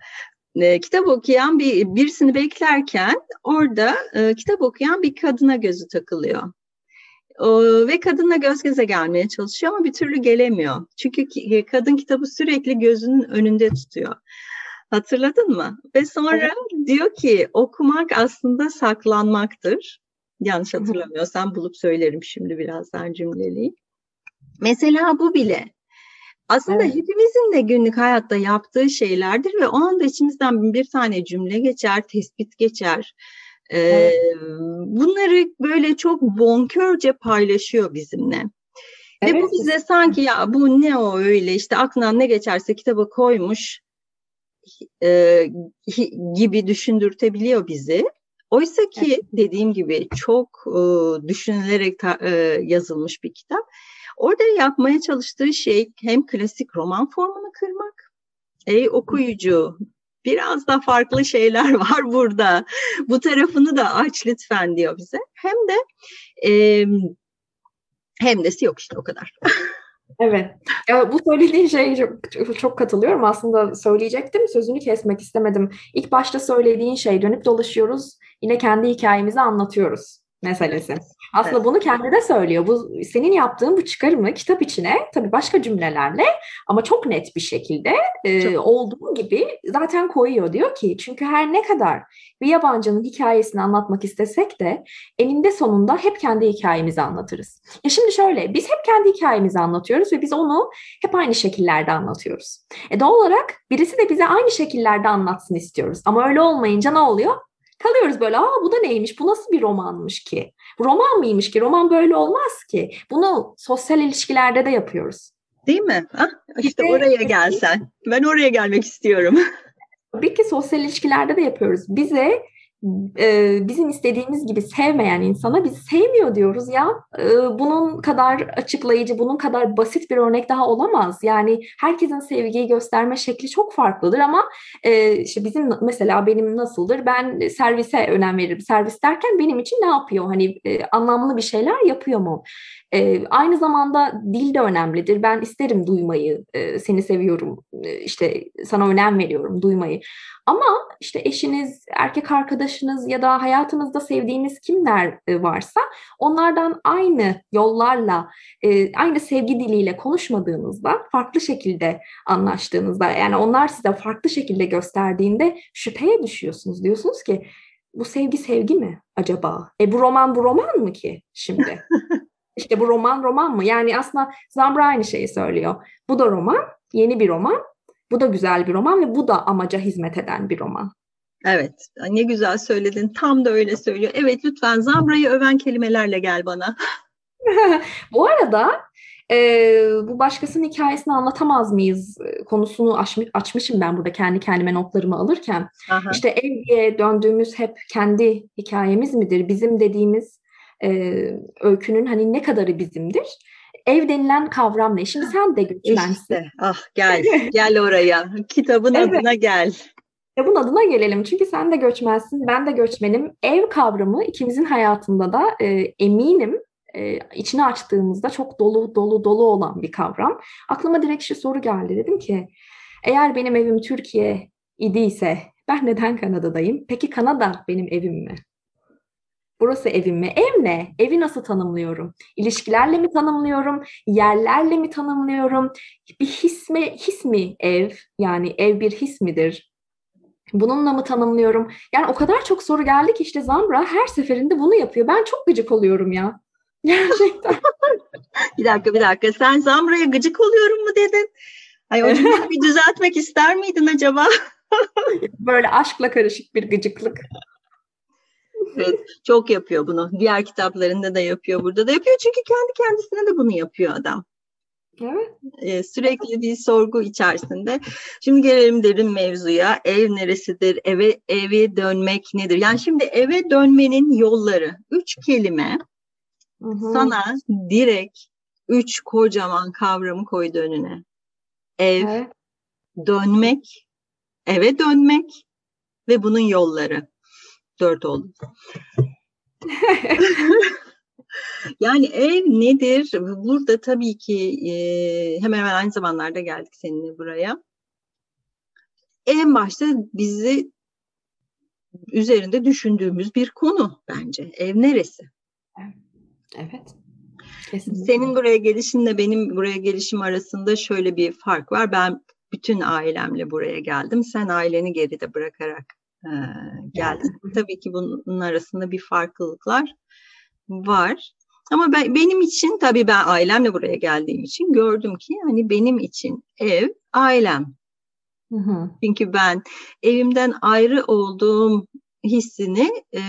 E, kitap okuyan bir birisini beklerken orada e, kitap okuyan bir kadına gözü takılıyor ve kadınla göz göze gelmeye çalışıyor ama bir türlü gelemiyor. Çünkü e, kadın kitabı sürekli gözünün önünde tutuyor. Hatırladın mı? Ve sonra evet. diyor ki okumak aslında saklanmaktır. Yanlış hatırlamıyorsam bulup söylerim şimdi birazdan cümleliği. Mesela bu bile aslında evet. hepimizin de günlük hayatta yaptığı şeylerdir ve o anda içimizden bir tane cümle geçer, tespit geçer. Ee, bunları böyle çok bonkörce paylaşıyor bizimle. Evet. Ve bu bize sanki ya bu ne o öyle işte aklına ne geçerse kitaba koymuş e, gibi düşündürtebiliyor bizi. Oysa ki evet. dediğim gibi çok e, düşünülerek ta, e, yazılmış bir kitap. Orada yapmaya çalıştığı şey hem klasik roman formunu kırmak. Ey okuyucu biraz da farklı şeyler var burada. Bu tarafını da aç lütfen diyor bize. Hem de e, hem desi yok işte o kadar. Evet. Ya bu söylediğin şey çok, çok katılıyorum. Aslında söyleyecektim. Sözünü kesmek istemedim. İlk başta söylediğin şey dönüp dolaşıyoruz. Yine kendi hikayemizi anlatıyoruz meselesi. Aslında evet. bunu kendi de söylüyor. Bu senin yaptığın bu çıkarımı kitap içine tabii başka cümlelerle ama çok net bir şekilde e, olduğu gibi zaten koyuyor diyor ki çünkü her ne kadar bir yabancının hikayesini anlatmak istesek de eninde sonunda hep kendi hikayemizi anlatırız. Ya şimdi şöyle biz hep kendi hikayemizi anlatıyoruz ve biz onu hep aynı şekillerde anlatıyoruz. E doğal olarak birisi de bize aynı şekillerde anlatsın istiyoruz. Ama öyle olmayınca ne oluyor? Kalıyoruz böyle aa bu da neymiş bu nasıl bir romanmış ki? Roman mıymış ki? Roman böyle olmaz ki. Bunu sosyal ilişkilerde de yapıyoruz. Değil mi? Ha? İşte, işte oraya gelsen. Ben oraya gelmek istiyorum. Tabii ki sosyal ilişkilerde de yapıyoruz. Bize bizim istediğimiz gibi sevmeyen insana biz sevmiyor diyoruz ya. Bunun kadar açıklayıcı, bunun kadar basit bir örnek daha olamaz. Yani herkesin sevgiyi gösterme şekli çok farklıdır ama işte bizim mesela benim nasıldır? Ben servise önem veririm. Servis derken benim için ne yapıyor? Hani anlamlı bir şeyler yapıyor mu? E, aynı zamanda dil de önemlidir. Ben isterim duymayı, e, seni seviyorum, e, işte sana önem veriyorum duymayı. Ama işte eşiniz, erkek arkadaşınız ya da hayatınızda sevdiğiniz kimler varsa onlardan aynı yollarla, aynı sevgi diliyle konuşmadığınızda, farklı şekilde anlaştığınızda, yani onlar size farklı şekilde gösterdiğinde şüpheye düşüyorsunuz. Diyorsunuz ki bu sevgi sevgi mi acaba? E bu roman bu roman mı ki şimdi? İşte bu roman roman mı? Yani aslında Zambra aynı şeyi söylüyor. Bu da roman, yeni bir roman. Bu da güzel bir roman ve bu da amaca hizmet eden bir roman. Evet, ne güzel söyledin. Tam da öyle söylüyor. Evet, lütfen Zambra'yı öven kelimelerle gel bana. bu arada e, bu başkasının hikayesini anlatamaz mıyız e, konusunu açmış, açmışım ben burada kendi kendime notlarımı alırken. Aha. İşte ev diye döndüğümüz hep kendi hikayemiz midir? Bizim dediğimiz e, öykünün hani ne kadarı bizimdir? Ev denilen kavram ne? Şimdi sen de göçmensin. İşte, ah gel, gel oraya. Kitabın evet. adına gel. Kitabın adına gelelim. Çünkü sen de göçmensin, ben de göçmenim. Ev kavramı ikimizin hayatında da e, eminim e, içini açtığımızda çok dolu dolu dolu olan bir kavram. Aklıma direkt şu soru geldi. Dedim ki eğer benim evim Türkiye idiyse ben neden Kanada'dayım? Peki Kanada benim evim mi? Burası evim mi? Ev ne? Evi nasıl tanımlıyorum? İlişkilerle mi tanımlıyorum? Yerlerle mi tanımlıyorum? Bir his mi, his mi ev? Yani ev bir his midir? Bununla mı tanımlıyorum? Yani o kadar çok soru geldi ki işte Zambra her seferinde bunu yapıyor. Ben çok gıcık oluyorum ya. Gerçekten. bir dakika bir dakika. Sen Zambra'ya gıcık oluyorum mu dedin? Ay o bir düzeltmek ister miydin acaba? Böyle aşkla karışık bir gıcıklık. Evet, çok yapıyor bunu. Diğer kitaplarında da yapıyor, burada da yapıyor. Çünkü kendi kendisine de bunu yapıyor adam. Evet. Ee, sürekli bir sorgu içerisinde. Şimdi gelelim derin mevzuya. Ev neresidir? Eve eve dönmek nedir? Yani şimdi eve dönmenin yolları. Üç kelime hı hı. sana direkt üç kocaman kavramı koydu önüne. Ev, evet. dönmek, eve dönmek ve bunun yolları. Dört oldu. yani ev nedir? Burada tabii ki e, hemen hemen aynı zamanlarda geldik seninle buraya. En başta bizi üzerinde düşündüğümüz bir konu bence. Ev neresi? Evet. Kesinlikle. Senin buraya gelişinle benim buraya gelişim arasında şöyle bir fark var. Ben bütün ailemle buraya geldim. Sen aileni geride bırakarak e, geldin. Tabii ki bunun arasında bir farklılıklar var. Ama ben, benim için tabii ben ailemle buraya geldiğim için gördüm ki hani benim için ev ailem. Hı hı. Çünkü ben evimden ayrı olduğum hissini e,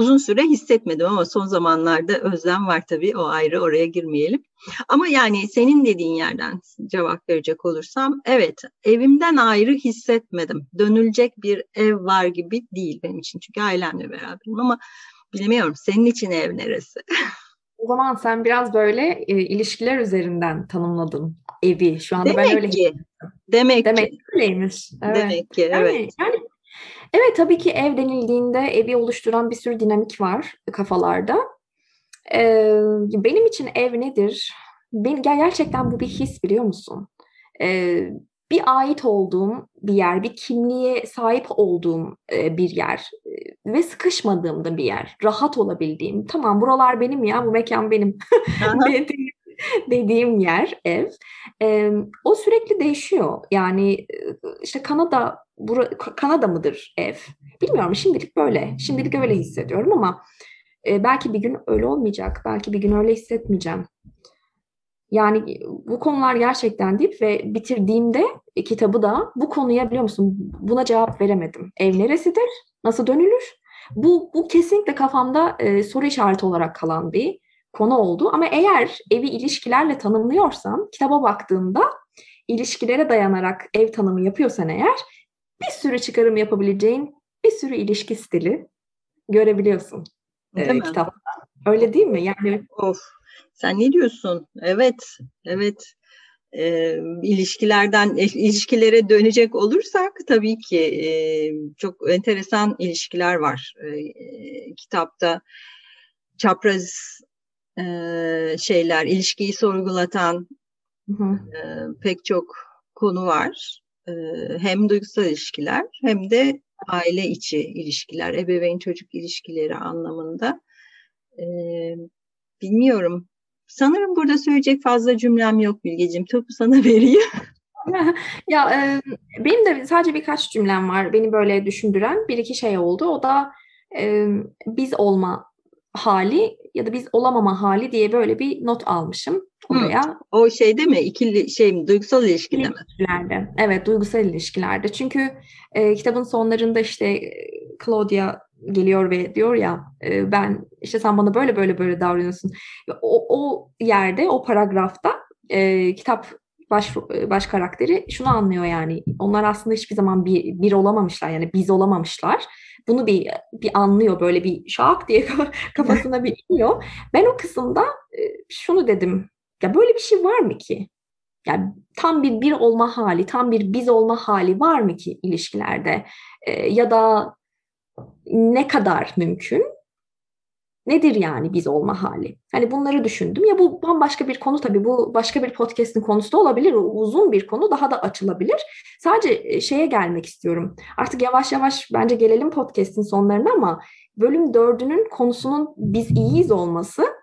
uzun süre hissetmedim ama son zamanlarda özlem var tabii o ayrı oraya girmeyelim. Ama yani senin dediğin yerden cevap verecek olursam evet evimden ayrı hissetmedim. Dönülecek bir ev var gibi değil benim için çünkü ailemle beraberim ama bilemiyorum senin için ev neresi? O zaman sen biraz böyle e, ilişkiler üzerinden tanımladın evi. Şu anda demek ben öyle ki, Demek, demek ki. öyleymiş. Evet. Demek ki evet. Yani, yani Evet tabii ki ev denildiğinde evi oluşturan bir sürü dinamik var kafalarda. Ee, benim için ev nedir? Ben, gerçekten bu bir his biliyor musun? Ee, bir ait olduğum bir yer, bir kimliğe sahip olduğum e, bir yer e, ve sıkışmadığım da bir yer, rahat olabildiğim. Tamam buralar benim ya, bu mekan benim dediğim yer ev. E, o sürekli değişiyor. Yani e, işte Kanada bura, Kanada mıdır ev? Bilmiyorum şimdilik böyle. Şimdilik öyle hissediyorum ama e, belki bir gün öyle olmayacak. Belki bir gün öyle hissetmeyeceğim. Yani bu konular gerçekten deyip ve bitirdiğimde e, kitabı da bu konuya biliyor musun buna cevap veremedim. Ev neresidir? Nasıl dönülür? Bu, bu kesinlikle kafamda e, soru işareti olarak kalan bir konu oldu. Ama eğer evi ilişkilerle tanımlıyorsam kitaba baktığımda ilişkilere dayanarak ev tanımı yapıyorsan eğer bir sürü çıkarım yapabileceğin bir sürü ilişki stili görebiliyorsun e, kitapta. Öyle değil mi? Yani of. Sen ne diyorsun? Evet, evet. E, ilişkilerden ilişkilere dönecek olursak tabii ki e, çok enteresan ilişkiler var e, kitapta. Çapraz e, şeyler, ilişkiyi sorgulatan hı hı. E, pek çok konu var hem duygusal ilişkiler hem de aile içi ilişkiler, ebeveyn çocuk ilişkileri anlamında. bilmiyorum. Sanırım burada söyleyecek fazla cümlem yok Bilgeciğim. Topu sana vereyim. ya e, benim de sadece birkaç cümlem var beni böyle düşündüren bir iki şey oldu. O da e, biz olma hali ya da biz olamama hali diye böyle bir not almışım oraya. Hı. O şey değil mi? İkili şey mi? Duygusal ilişkide mi? İlişkilerde. Evet, duygusal ilişkilerde. Çünkü e, kitabın sonlarında işte Claudia geliyor ve diyor ya e, ben işte sen bana böyle böyle böyle davranıyorsun. O, o yerde, o paragrafta e, kitap baş baş karakteri şunu anlıyor yani. Onlar aslında hiçbir zaman bir, bir olamamışlar yani biz olamamışlar bunu bir bir anlıyor böyle bir şak diye kafasına bir iniyor. Ben o kısımda e, şunu dedim. Ya böyle bir şey var mı ki? Yani tam bir bir olma hali, tam bir biz olma hali var mı ki ilişkilerde? E, ya da ne kadar mümkün? Nedir yani biz olma hali? Hani bunları düşündüm. Ya bu bambaşka bir konu tabii. Bu başka bir podcast'in konusu da olabilir. Uzun bir konu daha da açılabilir. Sadece e, şeye gelmek istiyorum. Artık yavaş yavaş bence gelelim podcast'in sonlarına ama bölüm dördünün konusunun biz iyiyiz olması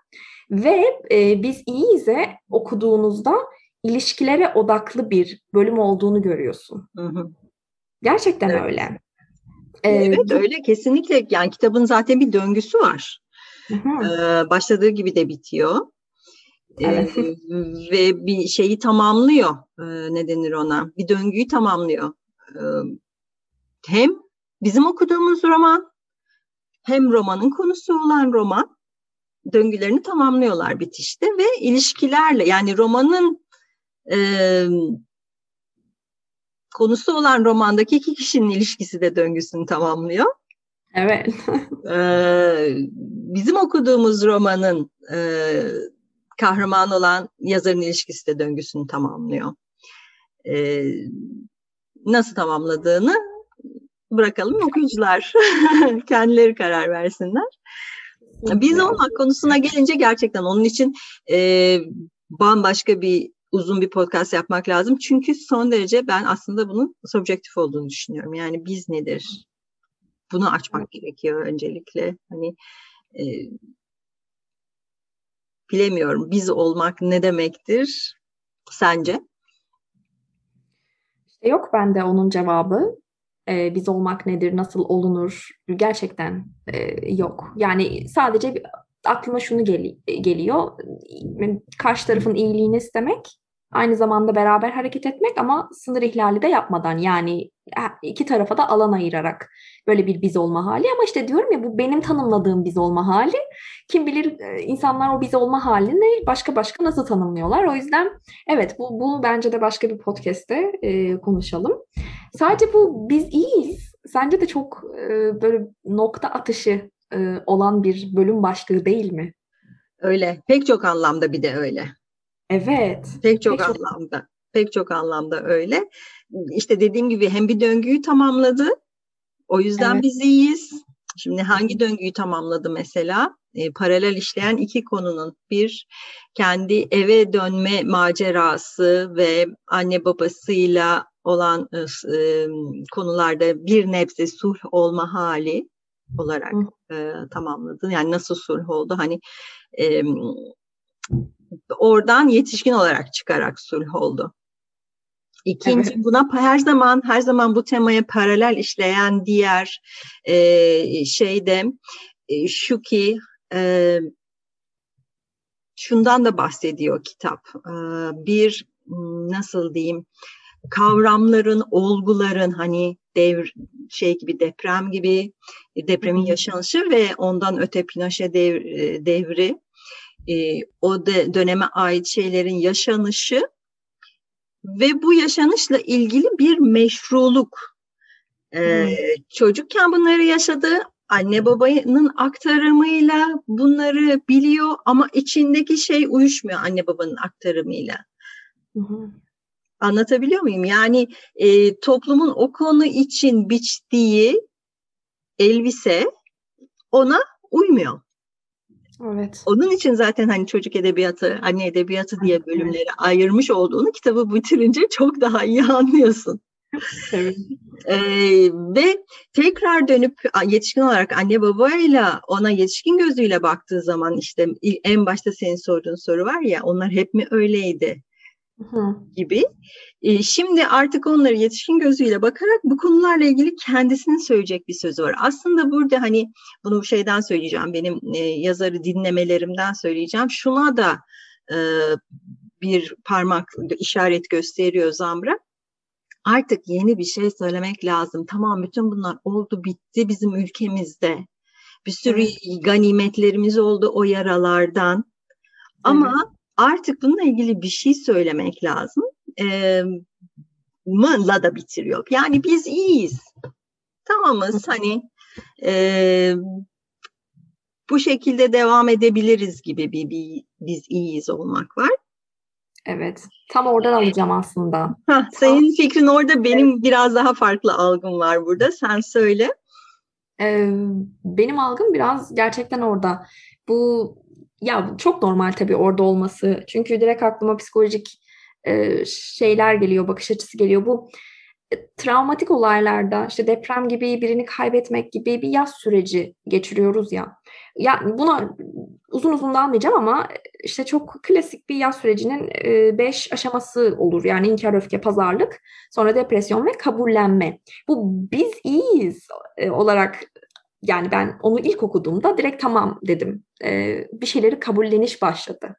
ve e, biz iyiyiz'e okuduğunuzda ilişkilere odaklı bir bölüm olduğunu görüyorsun. Hı hı. Gerçekten evet. öyle. Ee, evet öyle kesinlikle yani kitabın zaten bir döngüsü var. Ee, başladığı gibi de bitiyor. Evet. Ee, ve bir şeyi tamamlıyor. Ee, ne denir ona? Bir döngüyü tamamlıyor. Ee, hem bizim okuduğumuz roman hem romanın konusu olan roman döngülerini tamamlıyorlar bitişte ve ilişkilerle yani romanın e, konusu olan romandaki iki kişinin ilişkisi de döngüsünü tamamlıyor. Evet. ee, bizim okuduğumuz romanın e, kahraman olan yazarın ilişkisi de döngüsünü tamamlıyor. Ee, nasıl tamamladığını bırakalım okuyucular kendileri karar versinler. Biz olmak konusuna gelince gerçekten onun için e, bambaşka bir uzun bir podcast yapmak lazım. Çünkü son derece ben aslında bunun subjektif olduğunu düşünüyorum. Yani biz nedir? Bunu açmak gerekiyor öncelikle. Hani e, bilemiyorum. Biz olmak ne demektir sence? Yok bende onun cevabı. Ee, biz olmak nedir, nasıl olunur? Gerçekten e, yok. Yani sadece bir, aklıma şunu gel- geliyor. Karşı tarafın iyiliğini istemek Aynı zamanda beraber hareket etmek ama sınır ihlali de yapmadan yani iki tarafa da alan ayırarak böyle bir biz olma hali ama işte diyorum ya bu benim tanımladığım biz olma hali. Kim bilir e, insanlar o biz olma halini başka başka nasıl tanımlıyorlar. O yüzden evet bu, bu bence de başka bir podcast'te e, konuşalım. Sadece bu biz iyiyiz. Sence de çok e, böyle nokta atışı e, olan bir bölüm başlığı değil mi? Öyle. Pek çok anlamda bir de öyle. Evet. Pek çok pek anlamda. Çok... Pek çok anlamda öyle. İşte dediğim gibi hem bir döngüyü tamamladı. O yüzden evet. biz iyiyiz. Şimdi hangi döngüyü tamamladı mesela? E, paralel işleyen iki konunun bir kendi eve dönme macerası ve anne babasıyla olan e, e, konularda bir nebze sulh olma hali olarak e, tamamladı. Yani nasıl sulh oldu? Hani e, oradan yetişkin olarak çıkarak sulh oldu. İkinci evet. buna her zaman her zaman bu temaya paralel işleyen diğer e, şeyde e, şu ki e, şundan da bahsediyor kitap. E, bir nasıl diyeyim kavramların, olguların hani devr şey gibi deprem gibi depremin yaşanışı ve ondan öte Pinochet dev, e, devri e, o de, döneme ait şeylerin yaşanışı ve bu yaşanışla ilgili bir meşruluk. E, hmm. Çocukken bunları yaşadı, anne babanın aktarımıyla bunları biliyor ama içindeki şey uyuşmuyor anne babanın aktarımıyla. Hmm. Anlatabiliyor muyum? Yani e, toplumun o konu için biçtiği elbise ona uymuyor. Evet. Onun için zaten hani çocuk edebiyatı, anne edebiyatı diye bölümleri ayırmış olduğunu kitabı bitirince çok daha iyi anlıyorsun. evet. Ee, ve tekrar dönüp yetişkin olarak anne babayla ona yetişkin gözüyle baktığı zaman işte en başta senin sorduğun soru var ya onlar hep mi öyleydi? Hı. gibi. E, şimdi artık onları yetişkin gözüyle bakarak bu konularla ilgili kendisinin söyleyecek bir sözü var. Aslında burada hani bunu şeyden söyleyeceğim, benim e, yazarı dinlemelerimden söyleyeceğim. Şuna da e, bir parmak işaret gösteriyor Zambra. Artık yeni bir şey söylemek lazım. Tamam bütün bunlar oldu bitti bizim ülkemizde. Bir sürü evet. ganimetlerimiz oldu o yaralardan. Ama artık bununla ilgili bir şey söylemek lazım. E, mınla da bitiriyor. Yani biz iyiyiz. Tamamız hani e, bu şekilde devam edebiliriz gibi bir, bir biz iyiyiz olmak var. Evet. Tam oradan alacağım aslında. Heh, senin fikrin orada benim evet. biraz daha farklı algım var burada. Sen söyle. Ee, benim algım biraz gerçekten orada Bu ya çok normal tabii orada olması. Çünkü direkt aklıma psikolojik e, şeyler geliyor, bakış açısı geliyor. Bu e, travmatik olaylarda işte deprem gibi birini kaybetmek gibi bir yaz süreci geçiriyoruz ya. Ya buna uzun uzun dalmayacağım ama işte çok klasik bir yaz sürecinin e, beş aşaması olur. Yani inkar, öfke, pazarlık, sonra depresyon ve kabullenme. Bu biz iyiyiz e, olarak yani ben onu ilk okuduğumda direkt tamam dedim. Bir şeyleri kabulleniş başladı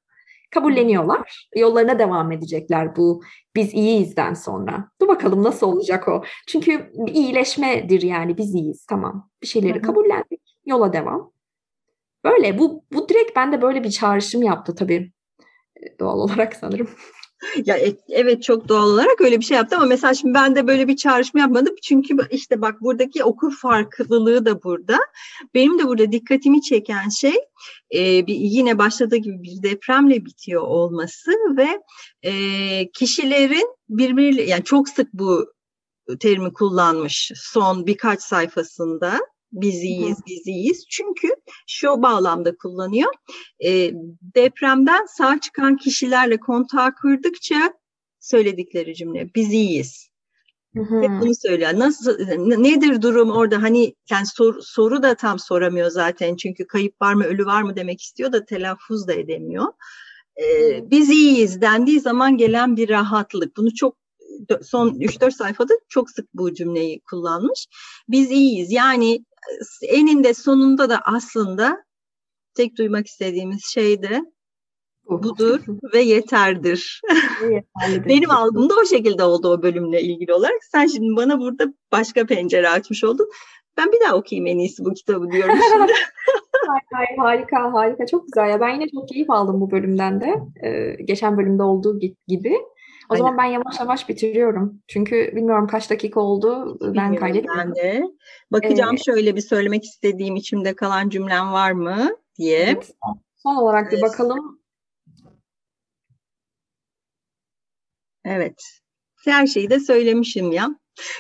kabulleniyorlar. Yollarına devam edecekler bu biz iyiyizden sonra. Dur bakalım nasıl olacak o. Çünkü iyileşmedir yani biz iyiyiz tamam. Bir şeyleri kabullendik. Yola devam. Böyle bu bu direkt bende böyle bir çağrışım yaptı tabii. Doğal olarak sanırım. Ya evet çok doğal olarak öyle bir şey yaptı ama mesela şimdi ben de böyle bir çağrışma yapmadım. Çünkü işte bak buradaki okur farklılığı da burada. Benim de burada dikkatimi çeken şey e, bir, yine başladığı gibi bir depremle bitiyor olması ve e, kişilerin birbiriyle yani çok sık bu terimi kullanmış son birkaç sayfasında biz iyiyiz, biz iyiyiz. Çünkü şu bağlamda kullanıyor. E, depremden sağ çıkan kişilerle kontağı kırdıkça söyledikleri cümle biz iyiyiz. Hep bunu söylüyor. Nasıl nedir durum orada? Hani yani sor, soru da tam soramıyor zaten. Çünkü kayıp var mı, ölü var mı demek istiyor da telaffuz da edemiyor. Ee, biz iyiyiz dendiği zaman gelen bir rahatlık. Bunu çok son 3-4 sayfada çok sık bu cümleyi kullanmış. Biz iyiyiz. Yani eninde sonunda da aslında tek duymak istediğimiz şey de budur ve yeterdir. Benim algımda o şekilde oldu o bölümle ilgili olarak. Sen şimdi bana burada başka pencere açmış oldun. Ben bir daha okuyayım en iyisi bu kitabı diyorum şimdi. hayır, harika, harika. Çok güzel ya. Ben yine çok keyif aldım bu bölümden de. Ee, geçen bölümde olduğu gibi. O Aynen. zaman ben yavaş yavaş bitiriyorum. Çünkü bilmiyorum kaç dakika oldu. Ben kaydediyorum. Ben de. Bakacağım ee, şöyle bir söylemek istediğim içimde kalan cümlem var mı diye. Evet. Son olarak bir bakalım. Evet. Her şeyi de söylemişim ya.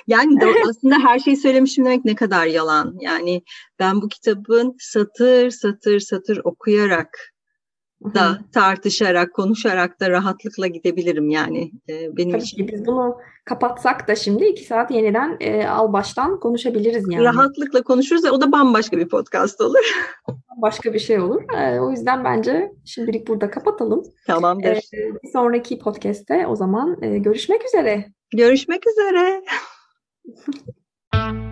Yani aslında her şeyi söylemişim demek ne kadar yalan. Yani ben bu kitabın satır satır satır okuyarak da tartışarak, konuşarak da rahatlıkla gidebilirim yani e, benim Tabii için. Ki biz bunu kapatsak da şimdi iki saat yeniden e, al baştan konuşabiliriz yani. Rahatlıkla konuşuruz o da bambaşka bir podcast olur. Başka bir şey olur. E, o yüzden bence şimdilik burada kapatalım. Tamamdır. E, bir sonraki podcast'te o zaman e, görüşmek üzere. Görüşmek üzere.